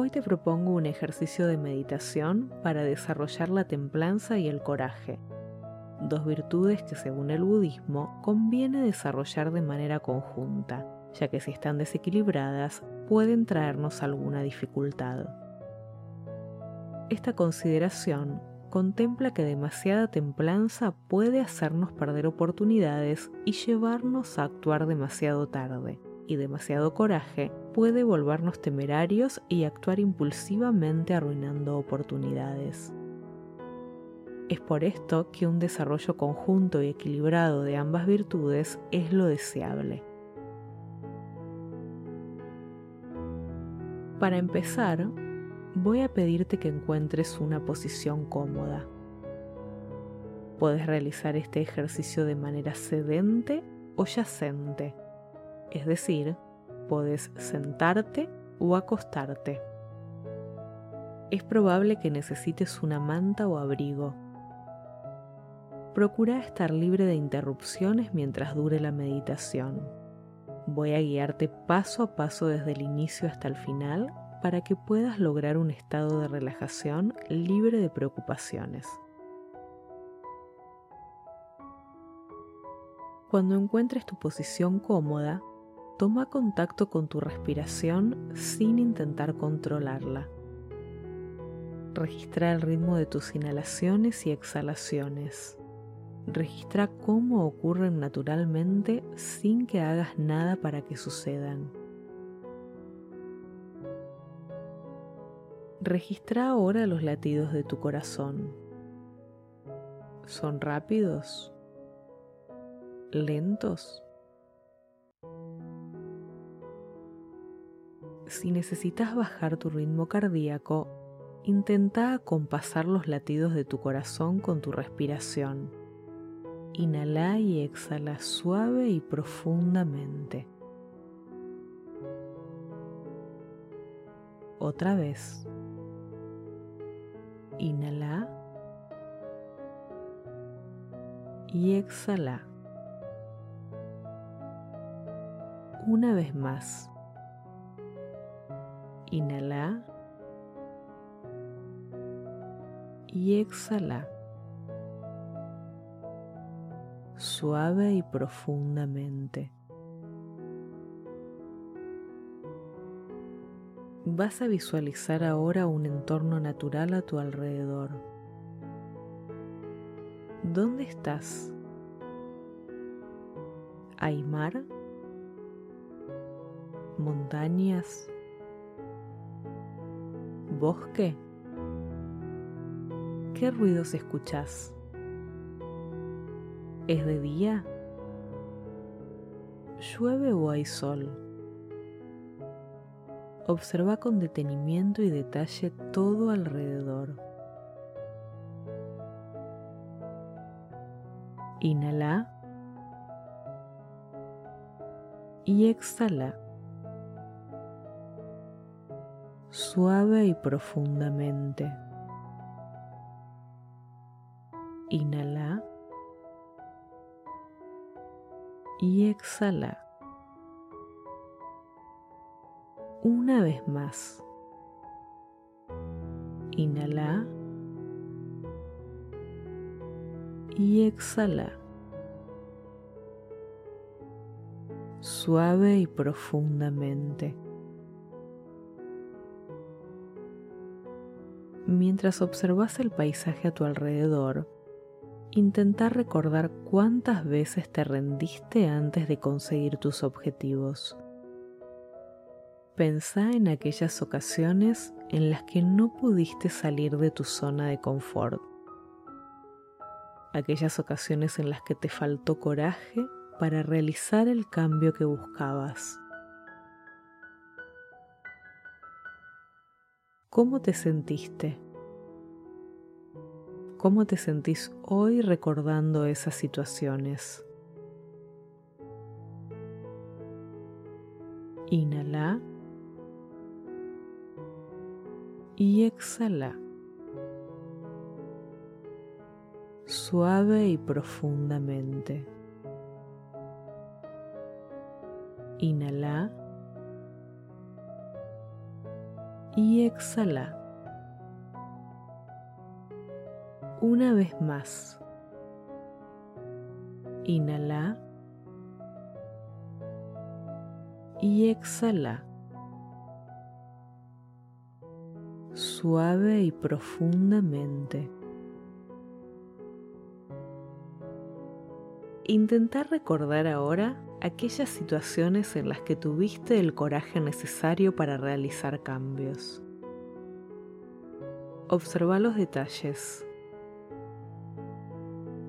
Hoy te propongo un ejercicio de meditación para desarrollar la templanza y el coraje, dos virtudes que según el budismo conviene desarrollar de manera conjunta, ya que si están desequilibradas pueden traernos alguna dificultad. Esta consideración contempla que demasiada templanza puede hacernos perder oportunidades y llevarnos a actuar demasiado tarde, y demasiado coraje puede volvernos temerarios y actuar impulsivamente arruinando oportunidades. Es por esto que un desarrollo conjunto y equilibrado de ambas virtudes es lo deseable. Para empezar, voy a pedirte que encuentres una posición cómoda. Puedes realizar este ejercicio de manera sedente o yacente, es decir, puedes sentarte o acostarte. Es probable que necesites una manta o abrigo. Procura estar libre de interrupciones mientras dure la meditación. Voy a guiarte paso a paso desde el inicio hasta el final para que puedas lograr un estado de relajación libre de preocupaciones. Cuando encuentres tu posición cómoda, toma contacto con tu respiración sin intentar controlarla. Registra el ritmo de tus inhalaciones y exhalaciones. Registra cómo ocurren naturalmente sin que hagas nada para que sucedan. Registra ahora los latidos de tu corazón. ¿Son rápidos? ¿Lentos? Si necesitas bajar tu ritmo cardíaco, intenta acompasar los latidos de tu corazón con tu respiración. Inhala y exhala suave y profundamente. Otra vez. Inhala y exhala. Una vez más. Inhala y exhala. Suave y profundamente. vas a visualizar ahora un entorno natural a tu alrededor. ¿Dónde estás? ¿Hay mar? ¿Montañas? ¿Bosque? ¿Qué ruidos escuchas? ¿Es de día? ¿Llueve o hay sol? Observa con detenimiento y detalle todo alrededor. Inhala y exhala. Suave y profundamente. Inhala y exhala. una vez más. Inhala y exhala. Suave y profundamente. Mientras observas el paisaje a tu alrededor, intenta recordar cuántas veces te rendiste antes de conseguir tus objetivos. Pensá en aquellas ocasiones en las que no pudiste salir de tu zona de confort. Aquellas ocasiones en las que te faltó coraje para realizar el cambio que buscabas. ¿Cómo te sentiste? ¿Cómo te sentís hoy recordando esas situaciones? Inhala y exhala. Suave y profundamente. Inhala y exhala. Una vez más. Inhala y exhala. Suave y profundamente. Intentar recordar ahora aquellas situaciones en las que tuviste el coraje necesario para realizar cambios. Observa los detalles.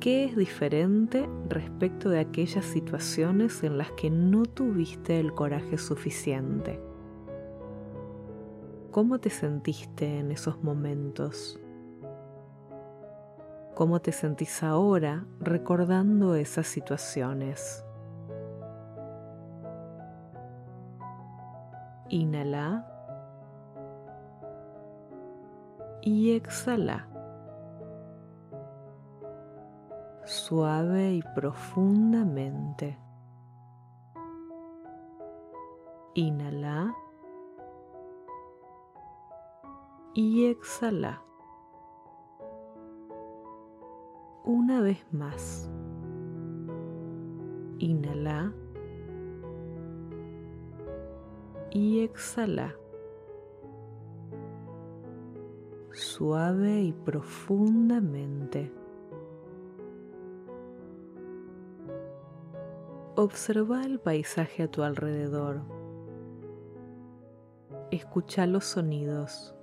¿Qué es diferente respecto de aquellas situaciones en las que no tuviste el coraje suficiente? ¿Cómo te sentiste en esos momentos? cómo te sentís ahora recordando esas situaciones. Inhala y exhala. Suave y profundamente. Inhala y exhala. una vez más. Inhala y exhala. Suave y profundamente. Observa el paisaje a tu alrededor. Escucha los sonidos.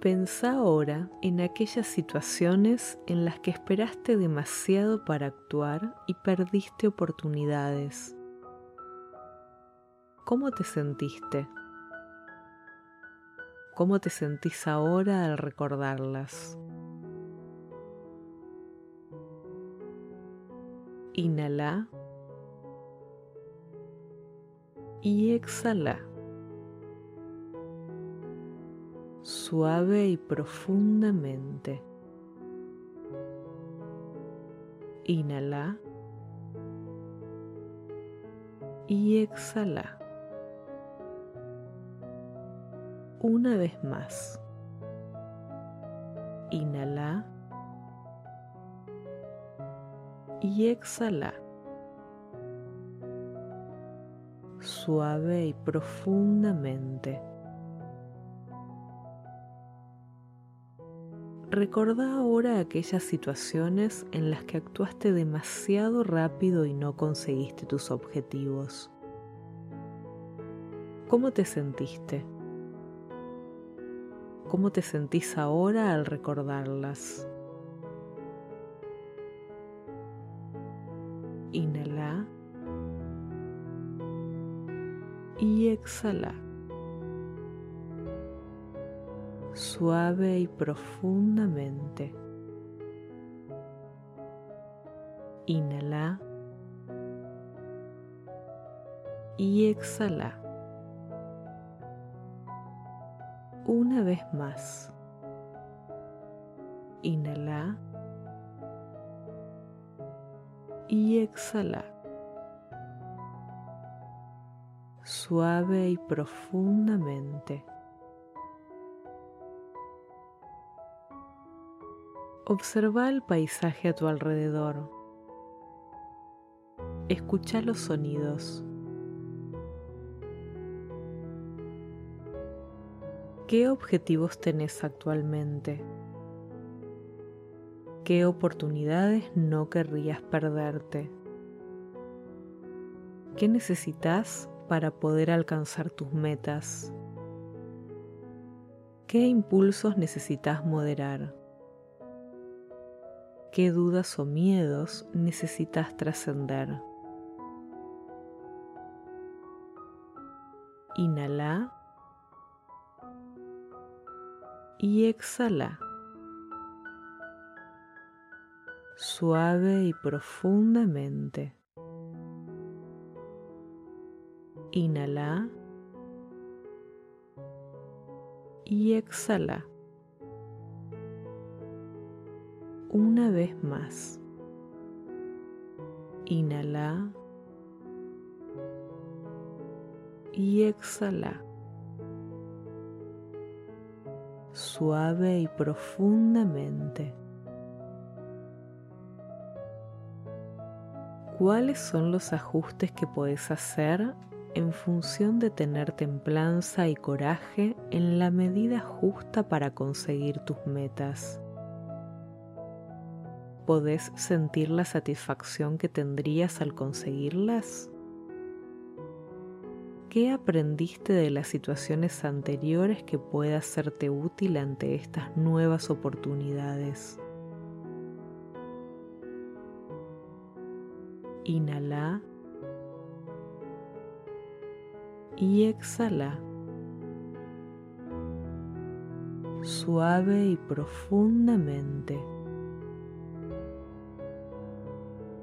Pensa ahora en aquellas situaciones en las que esperaste demasiado para actuar y perdiste oportunidades. ¿Cómo te sentiste? ¿Cómo te sentís ahora al recordarlas? Inhala y exhala. Suave y profundamente. Inhala y exhala. Una vez más. Inhala y exhala. Suave y profundamente. Recordá ahora aquellas situaciones en las que actuaste demasiado rápido y no conseguiste tus objetivos. ¿Cómo te sentiste? ¿Cómo te sentís ahora al recordarlas? Inhala y exhala. Suave y profundamente. Inhala y exhala. Una vez más. Inhala y exhala. Suave y profundamente. Observa el paisaje a tu alrededor. Escucha los sonidos. ¿Qué objetivos tenés actualmente? ¿Qué oportunidades no querrías perderte? ¿Qué necesitas para poder alcanzar tus metas? ¿Qué impulsos necesitas moderar? Qué dudas o miedos necesitas trascender. Inhala y exhala. Suave y profundamente. Inhala y exhala. Una vez más. Inhala y exhala. Suave y profundamente. ¿Cuáles son los ajustes que puedes hacer en función de tener templanza y coraje en la medida justa para conseguir tus metas? ¿Podés sentir la satisfacción que tendrías al conseguirlas? ¿Qué aprendiste de las situaciones anteriores que pueda serte útil ante estas nuevas oportunidades? Inhala y exhala. Suave y profundamente.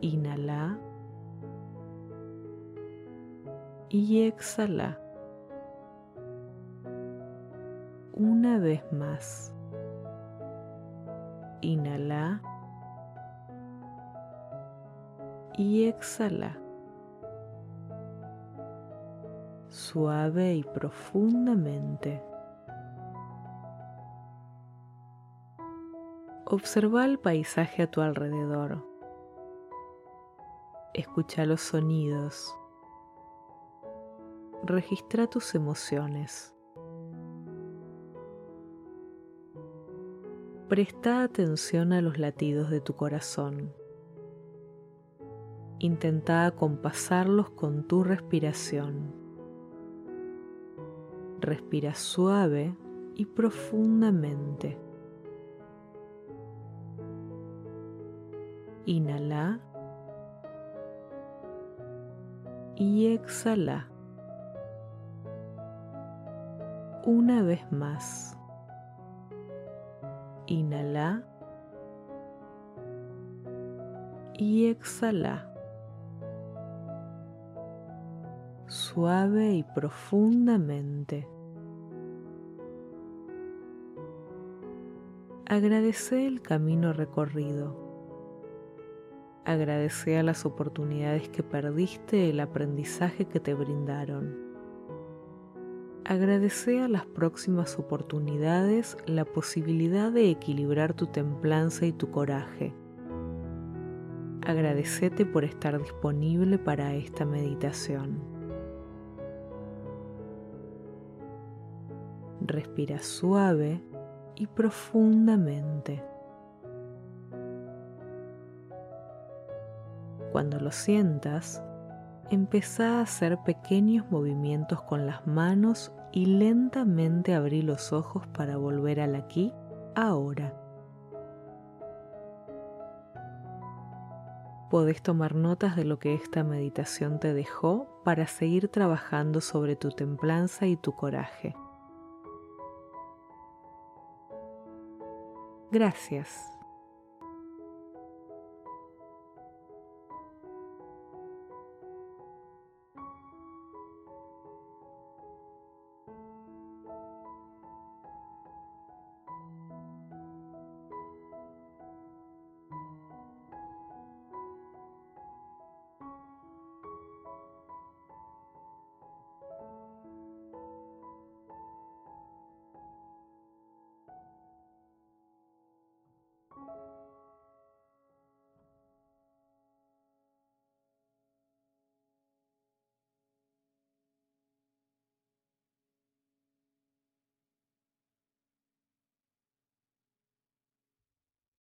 Inhala y exhala. Una vez más. Inhala y exhala. Suave y profundamente. Observa el paisaje a tu alrededor. Escucha los sonidos. Registra tus emociones. Presta atención a los latidos de tu corazón. Intenta acompasarlos con tu respiración. Respira suave y profundamente. Inhala y exhala. Una vez más. Inhala y exhala. suave y profundamente. Agradece el camino recorrido. Agradece a las oportunidades que perdiste el aprendizaje que te brindaron. Agradece a las próximas oportunidades la posibilidad de equilibrar tu templanza y tu coraje. Agradecete por estar disponible para esta meditación. respira suave y profundamente. Cuando lo sientas, empieza a hacer pequeños movimientos con las manos y lentamente abrí los ojos para volver al aquí, ahora. Podés tomar notas de lo que esta meditación te dejó para seguir trabajando sobre tu templanza y tu coraje. Gracias.